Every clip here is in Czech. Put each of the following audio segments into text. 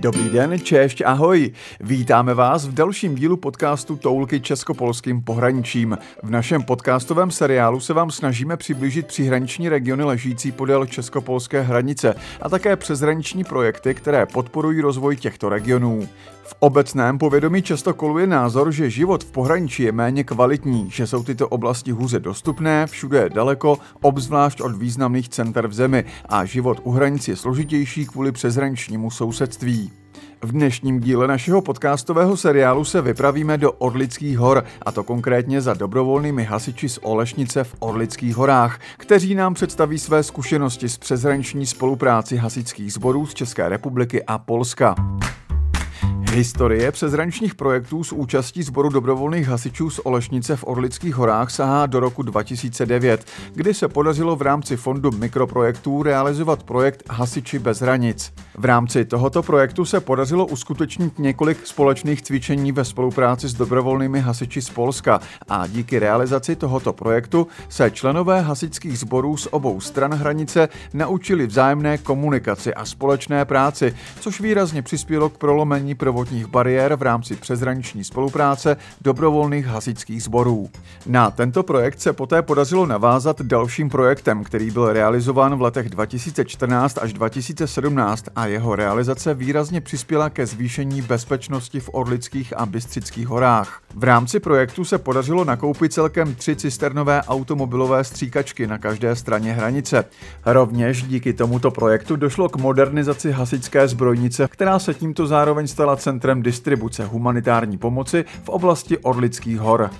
Dobrý den, češť, ahoj. Vítáme vás v dalším dílu podcastu Toulky českopolským pohraničím. V našem podcastovém seriálu se vám snažíme přiblížit příhraniční regiony ležící podél českopolské hranice a také přeshraniční projekty, které podporují rozvoj těchto regionů. V obecném povědomí často koluje názor, že život v pohraničí je méně kvalitní, že jsou tyto oblasti hůře dostupné, všude je daleko, obzvlášť od významných center v zemi a život u hranic je složitější kvůli přeshraničnímu sousedství. V dnešním díle našeho podcastového seriálu se vypravíme do Orlických hor, a to konkrétně za dobrovolnými hasiči z Olešnice v Orlických horách, kteří nám představí své zkušenosti s přeshraniční spolupráci hasičských sborů z České republiky a Polska. Historie přezraničních projektů s účastí sboru dobrovolných hasičů z Olešnice v Orlických horách sahá do roku 2009, kdy se podařilo v rámci fondu mikroprojektů realizovat projekt Hasiči bez hranic. V rámci tohoto projektu se podařilo uskutečnit několik společných cvičení ve spolupráci s dobrovolnými hasiči z Polska a díky realizaci tohoto projektu se členové hasičských sborů z obou stran hranice naučili vzájemné komunikaci a společné práci, což výrazně přispělo k prolomení provozu zdravotních bariér v rámci přezraniční spolupráce dobrovolných hasičských sborů. Na tento projekt se poté podařilo navázat dalším projektem, který byl realizován v letech 2014 až 2017 a jeho realizace výrazně přispěla ke zvýšení bezpečnosti v Orlických a Bystřických horách. V rámci projektu se podařilo nakoupit celkem tři cisternové automobilové stříkačky na každé straně hranice. Rovněž díky tomuto projektu došlo k modernizaci hasičské zbrojnice, která se tímto zároveň stala centrem distribuce humanitární pomoci v oblasti Orlických hor.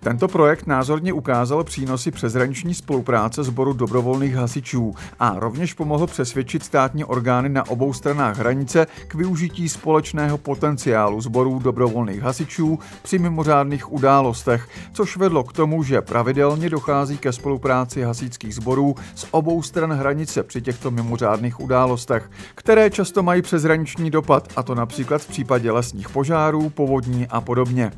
Tento projekt názorně ukázal přínosy přezraniční spolupráce sboru dobrovolných hasičů a rovněž pomohl přesvědčit státní orgány na obou stranách hranice k využití společného potenciálu sborů dobrovolných hasičů při mimořádných událostech, což vedlo k tomu, že pravidelně dochází ke spolupráci hasičských sborů z obou stran hranice při těchto mimořádných událostech, které často mají přezraniční dopad, a to například v případě lesních požárů, povodní a podobně.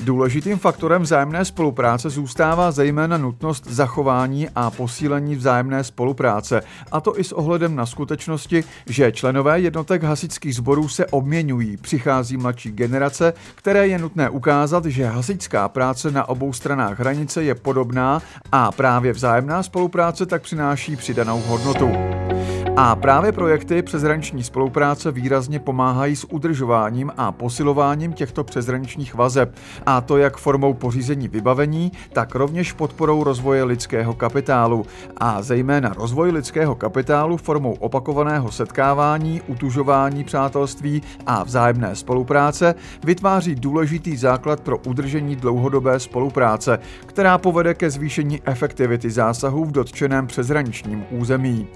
Důležitým faktorem vzájemné spolupráce zůstává zejména nutnost zachování a posílení vzájemné spolupráce, a to i s ohledem na skutečnosti, že členové jednotek hasičských sborů se obměňují, přichází mladší generace, které je nutné ukázat, že hasičská práce na obou stranách hranice je podobná a právě vzájemná spolupráce tak přináší přidanou hodnotu. A právě projekty přezraniční spolupráce výrazně pomáhají s udržováním a posilováním těchto přezraničních vazeb, a to jak formou pořízení vybavení, tak rovněž podporou rozvoje lidského kapitálu a zejména rozvoj lidského kapitálu formou opakovaného setkávání, utužování přátelství a vzájemné spolupráce vytváří důležitý základ pro udržení dlouhodobé spolupráce, která povede ke zvýšení efektivity zásahů v dotčeném přezraničním území.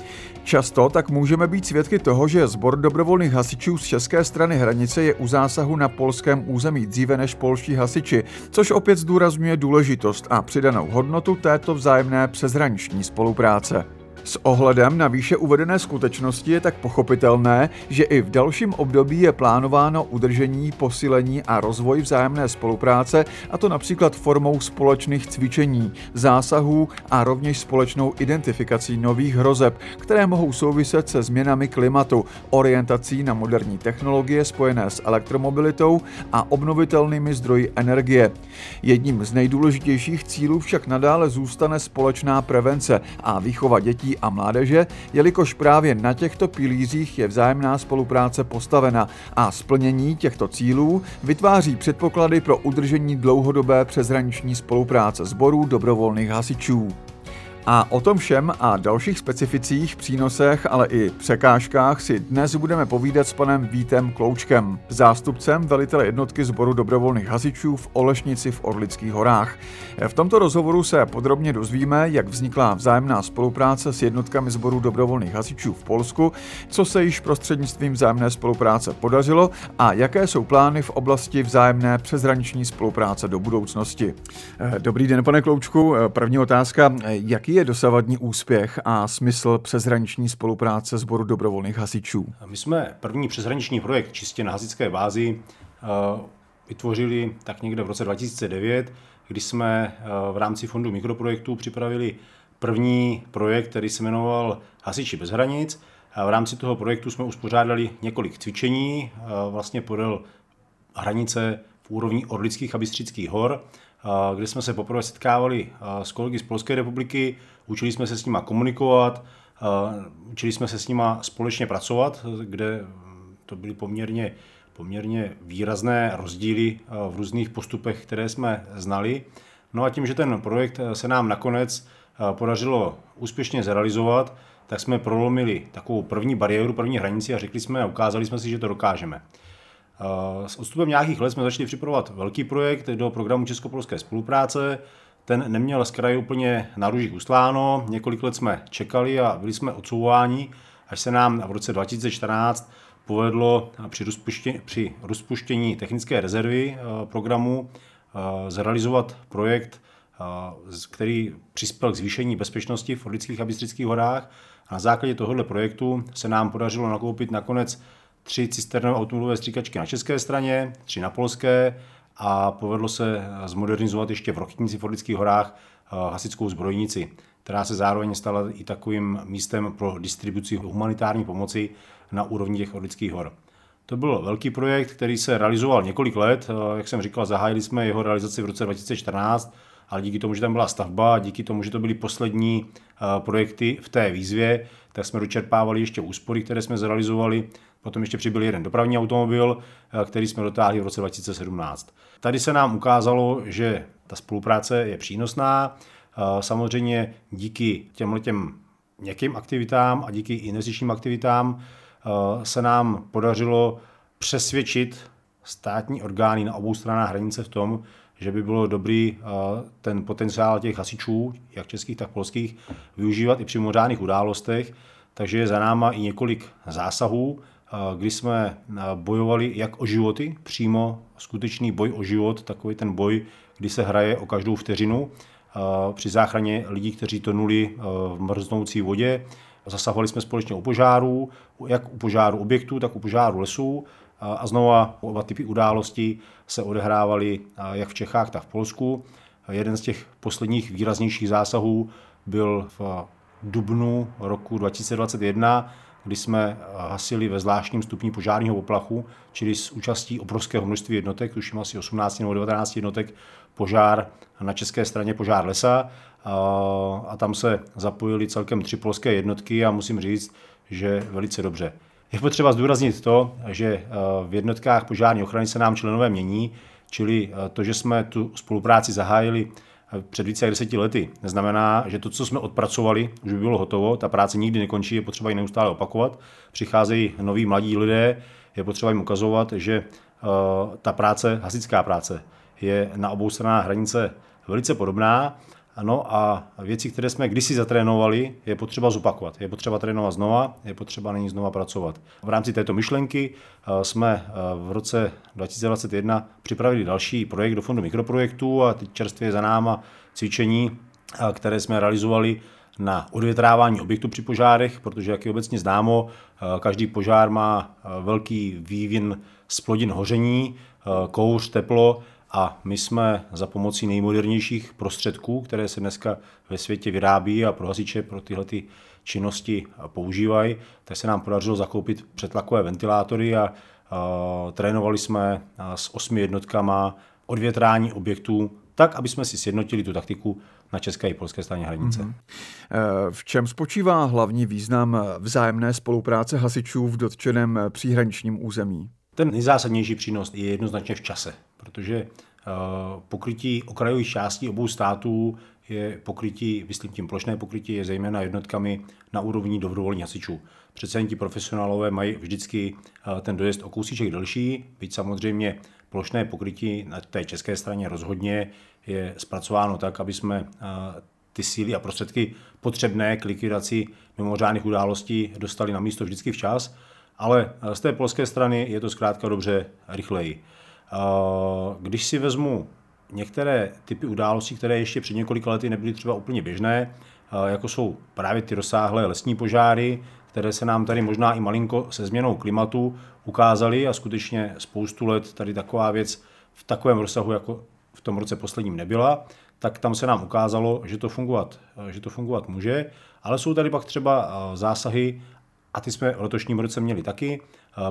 Často tak můžeme být svědky toho, že sbor dobrovolných hasičů z české strany hranice je u zásahu na polském území dříve než polští hasiči, což opět zdůrazňuje důležitost a přidanou hodnotu této vzájemné přeshraniční spolupráce. S ohledem na výše uvedené skutečnosti je tak pochopitelné, že i v dalším období je plánováno udržení, posílení a rozvoj vzájemné spolupráce, a to například formou společných cvičení, zásahů a rovněž společnou identifikací nových hrozeb, které mohou souviset se změnami klimatu, orientací na moderní technologie spojené s elektromobilitou a obnovitelnými zdroji energie. Jedním z nejdůležitějších cílů však nadále zůstane společná prevence a výchova dětí a mládeže, jelikož právě na těchto pilířích je vzájemná spolupráce postavena a splnění těchto cílů vytváří předpoklady pro udržení dlouhodobé přeshraniční spolupráce sborů dobrovolných hasičů. A o tom všem a dalších specificích, přínosech, ale i překážkách si dnes budeme povídat s panem Vítem Kloučkem, zástupcem velitele jednotky sboru dobrovolných hasičů v Olešnici v Orlických horách. V tomto rozhovoru se podrobně dozvíme, jak vznikla vzájemná spolupráce s jednotkami sboru dobrovolných hasičů v Polsku, co se již prostřednictvím vzájemné spolupráce podařilo a jaké jsou plány v oblasti vzájemné přeshraniční spolupráce do budoucnosti. Dobrý den, pane Kloučku. První otázka. Jaký je je dosavadní úspěch a smysl přeshraniční spolupráce sboru dobrovolných hasičů? My jsme první přeshraniční projekt čistě na hasičské bázi eh, vytvořili tak někde v roce 2009, kdy jsme eh, v rámci fondu mikroprojektů připravili první projekt, který se jmenoval Hasiči bez hranic. V rámci toho projektu jsme uspořádali několik cvičení, vlastně podél hranice v úrovni Orlických a Bystřických hor, kde jsme se poprvé setkávali s kolegy z Polské republiky, učili jsme se s nimi komunikovat, učili jsme se s nimi společně pracovat, kde to byly poměrně, poměrně výrazné rozdíly v různých postupech, které jsme znali. No a tím, že ten projekt se nám nakonec podařilo úspěšně zrealizovat, tak jsme prolomili takovou první bariéru, první hranici a řekli jsme a ukázali jsme si, že to dokážeme. S odstupem nějakých let jsme začali připravovat velký projekt do programu Českopolské spolupráce. Ten neměl z kraje úplně na růžích ustláno, několik let jsme čekali a byli jsme odsouváni, až se nám v roce 2014 povedlo při rozpuštění, při rozpuštění technické rezervy eh, programu eh, zrealizovat projekt, eh, který přispěl k zvýšení bezpečnosti v Orlických a Bystrických horách. A na základě tohoto projektu se nám podařilo nakoupit nakonec tři cisternové automobilové stříkačky na české straně, tři na polské a povedlo se zmodernizovat ještě v Rokytnici v Orlických horách hasickou zbrojnici, která se zároveň stala i takovým místem pro distribuci humanitární pomoci na úrovni těch Orlických hor. To byl velký projekt, který se realizoval několik let. Jak jsem říkal, zahájili jsme jeho realizaci v roce 2014, ale díky tomu, že tam byla stavba, díky tomu, že to byly poslední projekty v té výzvě, tak jsme dočerpávali ještě úspory, které jsme zrealizovali. Potom ještě přibyl jeden dopravní automobil, který jsme dotáhli v roce 2017. Tady se nám ukázalo, že ta spolupráce je přínosná. Samozřejmě díky těmhletěm někým aktivitám a díky investičním aktivitám Eh, se nám podařilo přesvědčit státní orgány na obou stranách hranice v tom, že by bylo dobrý eh, ten potenciál těch hasičů, jak českých, tak polských, využívat i při mimořádných událostech. Takže je za náma i několik zásahů, eh, kdy jsme bojovali jak o životy, přímo skutečný boj o život, takový ten boj, kdy se hraje o každou vteřinu při záchraně lidí, kteří tonuli v mrznoucí vodě, Zasahovali jsme společně u požárů, jak u požáru objektů, tak u požáru lesů. A znova oba typy událostí se odehrávaly jak v Čechách, tak v Polsku. Jeden z těch posledních výraznějších zásahů byl v dubnu roku 2021, kdy jsme hasili ve zvláštním stupni požárního poplachu, čili s účastí obrovského množství jednotek, tuším asi 18 nebo 19 jednotek, požár na české straně požár lesa a tam se zapojili celkem tři polské jednotky a musím říct, že velice dobře. Je potřeba zdůraznit to, že v jednotkách požární ochrany se nám členové mění, čili to, že jsme tu spolupráci zahájili před více jak deseti lety, neznamená, že to, co jsme odpracovali, už by bylo hotovo. Ta práce nikdy nekončí, je potřeba ji neustále opakovat. Přicházejí noví mladí lidé, je potřeba jim ukazovat, že ta práce, hasická práce, je na obou stranách hranice velice podobná ano, a věci, které jsme kdysi zatrénovali, je potřeba zopakovat. Je potřeba trénovat znova, je potřeba na ní znova pracovat. V rámci této myšlenky eh, jsme eh, v roce 2021 připravili další projekt do fondu mikroprojektů a teď čerstvě za náma cvičení, eh, které jsme realizovali na odvětrávání objektu při požárech, protože jak je obecně známo, každý požár má velký vývin splodin hoření, kouř, teplo a my jsme za pomocí nejmodernějších prostředků, které se dneska ve světě vyrábí a pro hasiče pro tyhle ty činnosti používají, tak se nám podařilo zakoupit přetlakové ventilátory a, a trénovali jsme s osmi jednotkama odvětrání objektů tak, aby jsme si sjednotili tu taktiku na české i polské straně hranice. Mm-hmm. V čem spočívá hlavní význam vzájemné spolupráce hasičů v dotčeném příhraničním území? Ten nejzásadnější přínos je jednoznačně v čase, protože eh, pokrytí okrajových částí obou států je pokrytí, myslím tím plošné pokrytí, je zejména jednotkami na úrovni dobrovolných hasičů. Přece jen ti profesionálové mají vždycky eh, ten dojezd o kousíček delší, byť samozřejmě plošné pokrytí na té české straně rozhodně je zpracováno tak, aby jsme eh, ty síly a prostředky potřebné k likvidaci mimořádných událostí dostali na místo vždycky včas ale eh, z té polské strany je to zkrátka dobře rychleji. Eh, když si vezmu některé typy událostí, které ještě před několika lety nebyly třeba úplně běžné, eh, jako jsou právě ty rozsáhlé lesní požáry, které se nám tady možná i malinko se změnou klimatu ukázaly a skutečně spoustu let tady taková věc v takovém rozsahu, jako v tom roce posledním nebyla, tak tam se nám ukázalo, že to fungovat, že to fungovat může, ale jsou tady pak třeba zásahy a ty jsme v letošním roce měli taky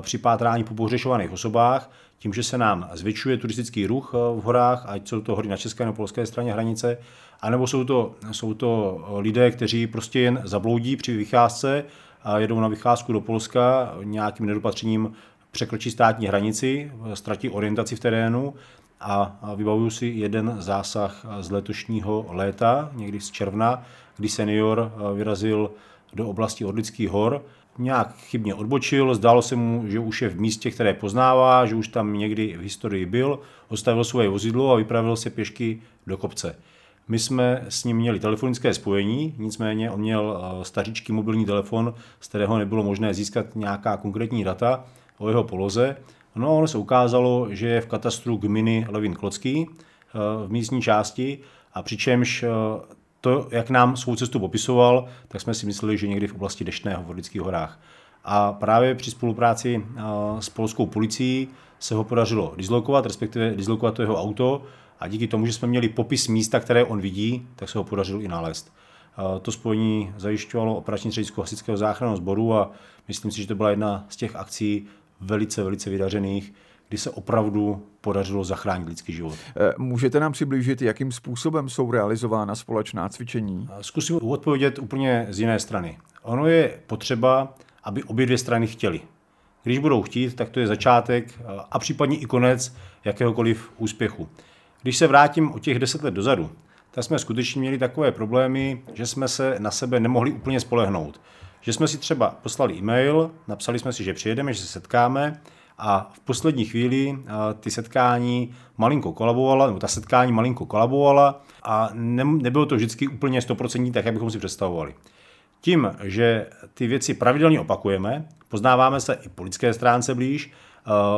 při pátrání po pohřešovaných osobách, tím, že se nám zvětšuje turistický ruch v horách, ať jsou to hory na české nebo polské straně hranice, anebo jsou to, jsou to lidé, kteří prostě jen zabloudí při vycházce a jedou na vycházku do Polska nějakým nedopatřením překročí státní hranici, ztratí orientaci v terénu a vybavuju si jeden zásah z letošního léta, někdy z června, kdy senior vyrazil do oblasti Orlických hor, nějak chybně odbočil, zdálo se mu, že už je v místě, které poznává, že už tam někdy v historii byl, ostavil svoje vozidlo a vypravil se pěšky do kopce. My jsme s ním měli telefonické spojení, nicméně on měl eh, staříčký mobilní telefon, z kterého nebylo možné získat nějaká konkrétní data o jeho poloze. No ono se ukázalo, že je v katastru gminy Levin Klocký eh, v místní části a přičemž eh, to, jak nám svou cestu popisoval, tak jsme si mysleli, že někdy v oblasti Deštného v Orlických horách. A právě při spolupráci s polskou policií se ho podařilo dislokovat, respektive dislokovat to jeho auto a díky tomu, že jsme měli popis místa, které on vidí, tak se ho podařilo i nalézt. To spojení zajišťovalo operační středisko hasičského záchranného sboru a myslím si, že to byla jedna z těch akcí velice, velice vydařených, kdy se opravdu podařilo zachránit lidský život. E, můžete nám přiblížit, jakým způsobem jsou realizována společná cvičení? Zkusím odpovědět úplně z jiné strany. Ono je potřeba, aby obě dvě strany chtěly. Když budou chtít, tak to je začátek a případně i konec jakéhokoliv úspěchu. Když se vrátím o těch deset let dozadu, tak jsme skutečně měli takové problémy, že jsme se na sebe nemohli úplně spolehnout. Že jsme si třeba poslali e-mail, napsali jsme si, že přijedeme, že se setkáme a v poslední chvíli ty setkání malinko kolabovala, nebo ta setkání malinko kolabovala a ne, nebylo to vždycky úplně 100% tak, jak bychom si představovali. Tím, že ty věci pravidelně opakujeme, poznáváme se i po lidské stránce blíž,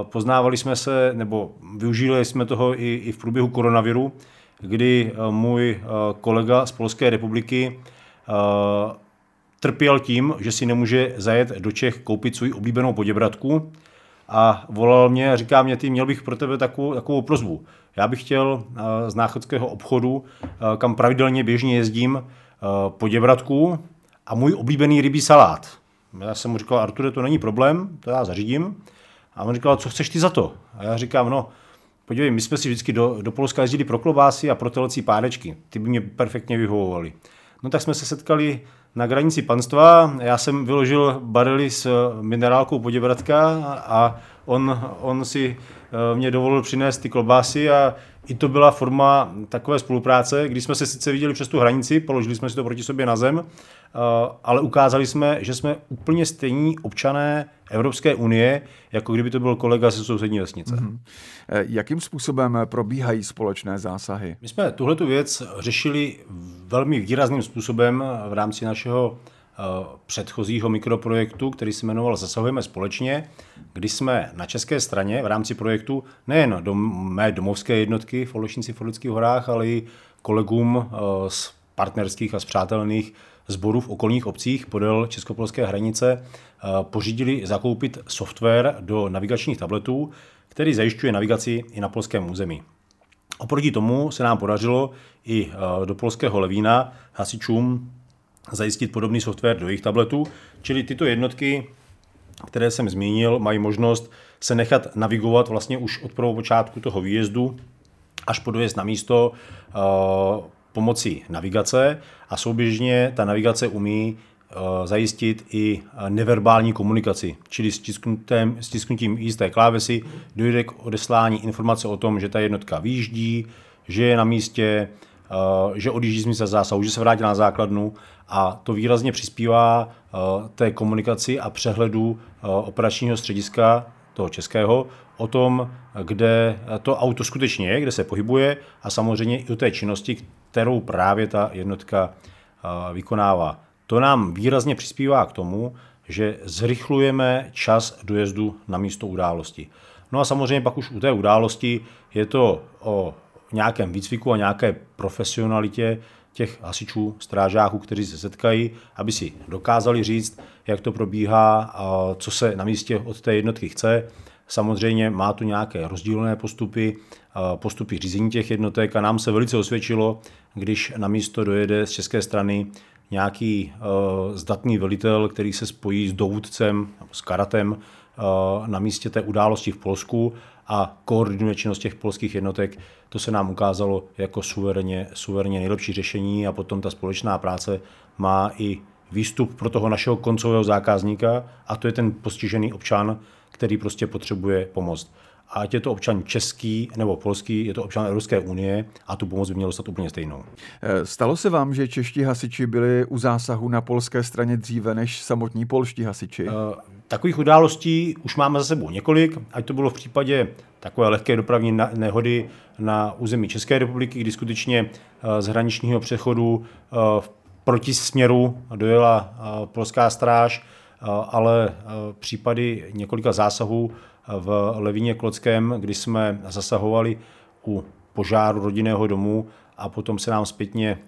poznávali jsme se, nebo využili jsme toho i, i v průběhu koronaviru, kdy můj kolega z Polské republiky trpěl tím, že si nemůže zajet do Čech koupit svou oblíbenou poděbratku a volal mě a říká mě, ty měl bych pro tebe takovou, takovou prozbu. Já bych chtěl z náchodského obchodu, kam pravidelně běžně jezdím, poděbratku a můj oblíbený rybí salát. Já jsem mu říkal, Arture, to není problém, to já zařídím. A on říkal, co chceš ty za to? A já říkám, no, podívej, my jsme si vždycky do, do Polska jezdili pro klobásy a pro telecí pádečky. Ty by mě perfektně vyhovovaly. No tak jsme se setkali na granici panstva. Já jsem vyložil barely s minerálkou Poděbratka a on, on si mě dovolil přinést ty klobásy a i to byla forma takové spolupráce, kdy jsme se sice viděli přes tu hranici, položili jsme si to proti sobě na zem, eh, ale ukázali jsme, že jsme úplně stejní občané Evropské unie, jako kdyby to byl kolega ze sousední vesnice. Mm-hmm. Jakým způsobem probíhají společné zásahy? My jsme tuhle věc řešili velmi výrazným způsobem v rámci našeho Eh, předchozího mikroprojektu, který se jmenoval Zasahujeme společně, kdy jsme na české straně v rámci projektu nejen do mé domovské jednotky v Olešnici v Orlických horách, ale i kolegům eh, z partnerských a zpřátelných zborů v okolních obcích podél českopolské hranice eh, pořídili zakoupit software do navigačních tabletů, který zajišťuje navigaci i na polském území. Oproti tomu se nám podařilo i do polského Levína hasičům zajistit podobný software do jejich tabletů, čili tyto jednotky, které jsem zmínil, mají možnost se nechat navigovat vlastně už od prvopočátku toho výjezdu až po dojezd na místo uh, pomocí navigace. A souběžně ta navigace umí uh, zajistit i neverbální komunikaci, čili stisknutím, stisknutím jisté klávesy dojde k odeslání informace o tom, že ta jednotka výjíždí, že je na místě, že odjíždí z místa zásahu, že se vrátí na základnu a to výrazně přispívá eh, té komunikaci a přehledu eh, operačního střediska toho českého o tom, kde to auto skutečně je, kde se pohybuje a samozřejmě i o té činnosti, kterou právě ta jednotka eh, vykonává. To nám výrazně přispívá k tomu, že zrychlujeme čas dojezdu na místo události. No a samozřejmě pak už u té události je to o nějakém výcviku a nějaké profesionalitě těch hasičů, strážáků, kteří se setkají, aby si dokázali říct, jak to probíhá, a co se na místě od té jednotky chce. Samozřejmě má tu nějaké rozdílné postupy, postupy řízení těch jednotek a nám se velice osvědčilo, když na místo dojede z české strany nějaký zdatný velitel, který se spojí s doudcem s karatem na místě té události v Polsku a koordinuje činnost těch polských jednotek, to se nám ukázalo jako suverénně, suverénně nejlepší řešení a potom ta společná práce má i výstup pro toho našeho koncového zákazníka a to je ten postižený občan, který prostě potřebuje pomoc. A ať je to občan český nebo polský, je to občan Evropské unie a tu pomoc by mělo stát úplně stejnou. Eh, stalo se vám, že čeští hasiči byli u zásahu na polské straně dříve než samotní polští hasiči? Uh, takových událostí už máme za sebou několik, ať to bylo v případě takové lehké dopravní nehody na území České republiky, kdy skutečně eh, z hraničního přechodu v protisměru dojela polská stráž, ale případy několika zásahů v Levíně Klockém, kdy jsme zasahovali u požáru rodinného domu a potom se nám zpětně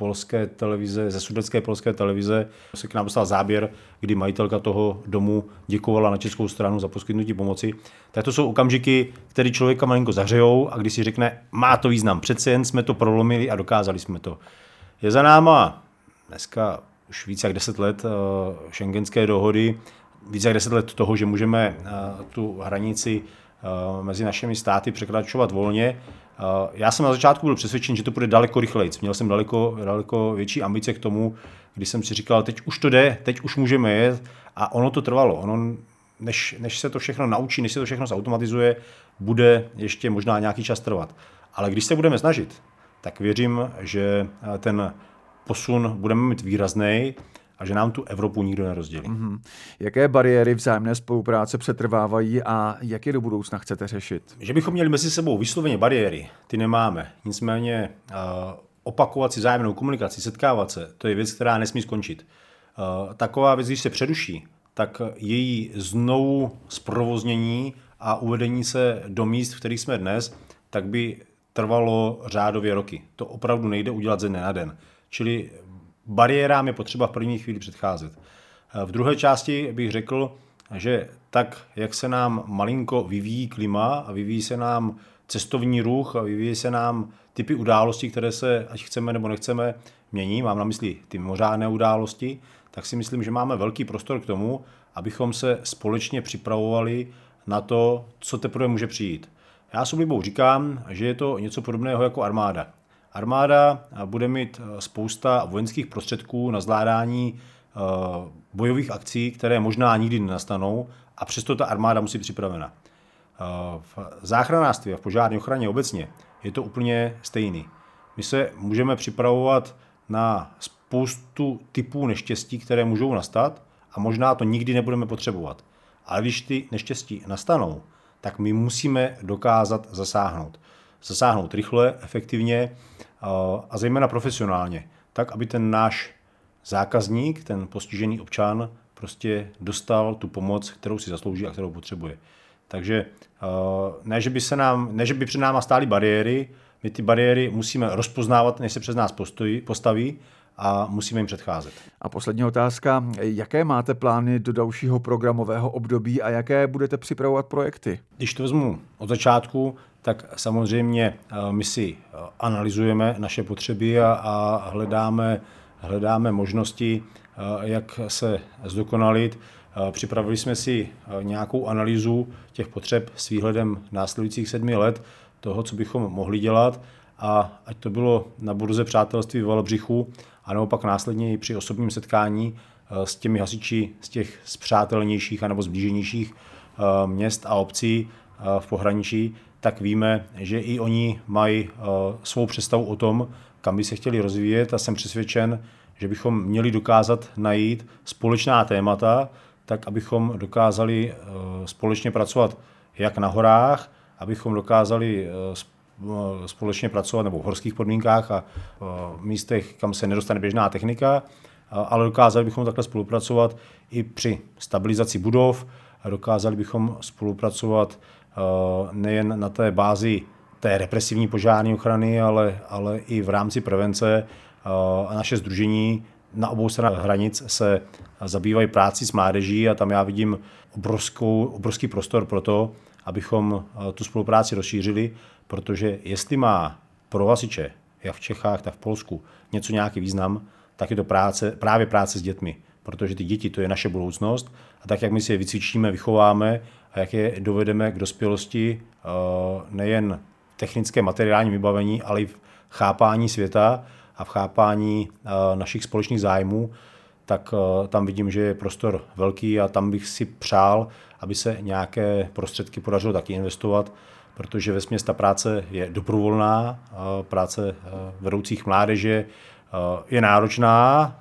polské televize, ze sudecké polské televize se k nám dostal záběr, kdy majitelka toho domu děkovala na českou stranu za poskytnutí pomoci. Tak to jsou okamžiky, které člověka malinko zahřejou a když si řekne, má to význam, přece jen jsme to prolomili a dokázali jsme to. Je za náma dneska už více jak 10 let šengenské dohody, více jak 10 let toho, že můžeme eh, tu hranici eh, mezi našimi státy překračovat volně. Eh, já jsem na začátku byl přesvědčen, že to bude daleko rychleji. Měl jsem daleko, daleko větší ambice k tomu, když jsem si říkal, teď už to jde, teď už můžeme jet a ono to trvalo. Ono, než, než se to všechno naučí, než se to všechno zautomatizuje, bude ještě možná nějaký čas trvat. Ale když se budeme snažit, tak věřím, že ten posun budeme mít výrazný a že nám tu Evropu nikdo nerozdělí. Mm-hmm. Jaké bariéry vzájemné spolupráce přetrvávají a jak je do budoucna chcete řešit? Že bychom měli mezi sebou vysloveně bariéry, ty nemáme. Nicméně uh, opakovat si vzájemnou komunikaci, setkávat se, to je věc, která nesmí skončit. Uh, taková věc, když se přeruší, tak její znovu zprovoznění a uvedení se do míst, v kterých jsme dnes, tak by trvalo řádově roky. To opravdu nejde udělat ze dne na den. Čili bariérám je potřeba v první chvíli předcházet. Eh, v druhé části bych řekl, že tak, jak se nám malinko vyvíjí klima a vyvíjí se nám cestovní ruch a vyvíjí se nám typy událostí, které se, ať chceme nebo nechceme, mění, mám na mysli ty mimořádné události, tak si myslím, že máme velký prostor k tomu, abychom se společně připravovali na to, co teprve může přijít. Já s oblibou říkám, že je to něco podobného jako armáda. Armáda bude mít eh, spousta vojenských prostředků na zvládání eh, bojových akcí, které možná nikdy nenastanou a přesto ta armáda musí být připravena. Eh, v záchranářství a v požární ochraně obecně je to úplně stejný. My se můžeme připravovat na spoustu typů neštěstí, které můžou nastat a možná to nikdy nebudeme potřebovat. Ale když ty neštěstí nastanou, tak my musíme dokázat zasáhnout zasáhnout rychle, efektivně a zejména profesionálně, tak, aby ten náš zákazník, ten postižený občan, prostě dostal tu pomoc, kterou si zaslouží a kterou potřebuje. Takže ne, že by, se nám, ne, že by před náma stály bariéry, my ty bariéry musíme rozpoznávat, než se přes nás postojí, postaví a musíme jim předcházet. A poslední otázka. Jaké máte plány do dalšího programového období a jaké budete připravovat projekty? Když to vezmu od začátku, tak samozřejmě eh, my si eh, analyzujeme naše potřeby a, a hledáme, hledáme možnosti, eh, jak se zdokonalit. Připravili jsme si nějakou analýzu těch potřeb s výhledem následujících sedmi let, toho, co bychom mohli dělat a ať to bylo na burze přátelství v Valbřichu, a naopak následně i při osobním setkání s těmi hasiči z těch zpřátelnějších anebo zblíženějších měst a obcí v pohraničí, tak víme, že i oni mají eh, svou představu o tom, kam by se chtěli rozvíjet a jsem přesvědčen, že bychom měli dokázat najít společná témata, tak abychom dokázali eh, společně pracovat jak na horách, abychom dokázali eh, společně pracovat nebo v horských podmínkách a v místech, kam se nedostane běžná technika, ale dokázali bychom takhle spolupracovat i při stabilizaci budov, dokázali bychom spolupracovat nejen na té bázi té represivní požární ochrany, ale, ale i v rámci prevence eh, a naše združení na obou stranách hranic se zabývají práci s mládeží a tam já vidím obrovskou, obrovský prostor pro to, abychom eh, tu spolupráci rozšířili, protože jestli má pro hasiče, jak v Čechách, tak v Polsku, něco nějaký význam, tak je to práce, právě práce s dětmi. Protože ty děti, to je naše budoucnost. A tak, jak my si je vycvičíme, vychováme a jak je dovedeme k dospělosti uh, nejen technické materiální vybavení, ale i v chápání světa a v chápání uh, našich společných zájmů, tak uh, tam vidím, že je prostor velký a tam bych si přál, aby se nějaké prostředky podařilo taky investovat, protože ve ta práce je dobrovolná, práce vedoucích mládeže je náročná,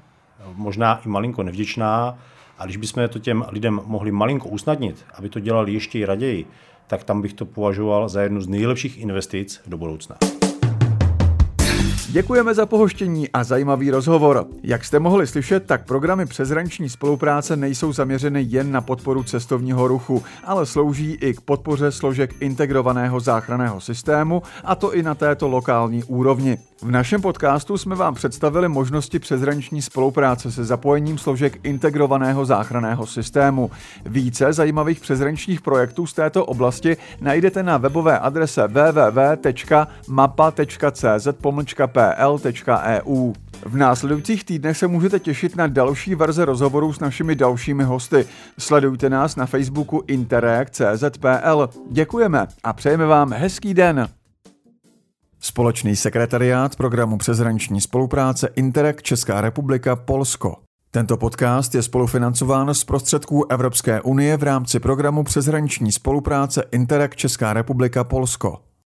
možná i malinko nevděčná, a když bychom to těm lidem mohli malinko usnadnit, aby to dělali ještě raději, tak tam bych to považoval za jednu z nejlepších investic do budoucna. Děkujeme za pohoštění a zajímavý rozhovor. Jak jste mohli slyšet, tak programy přeshraniční spolupráce nejsou zaměřeny jen na podporu cestovního ruchu, ale slouží i k podpoře složek integrovaného záchranného systému, a to i na této lokální úrovni. V našem podcastu jsme vám představili možnosti přeshraniční spolupráce se zapojením složek integrovaného záchranného systému. Více zajímavých přeshraničních projektů z této oblasti najdete na webové adrese www.mapa.cz.pl.eu. V následujících týdnech se můžete těšit na další verze rozhovorů s našimi dalšími hosty. Sledujte nás na Facebooku Interact.cz.pl. Děkujeme a přejeme vám hezký den. Společný sekretariát programu přeshraniční spolupráce Interreg Česká republika Polsko. Tento podcast je spolufinancován z prostředků Evropské unie v rámci programu přeshraniční spolupráce Interreg Česká republika Polsko.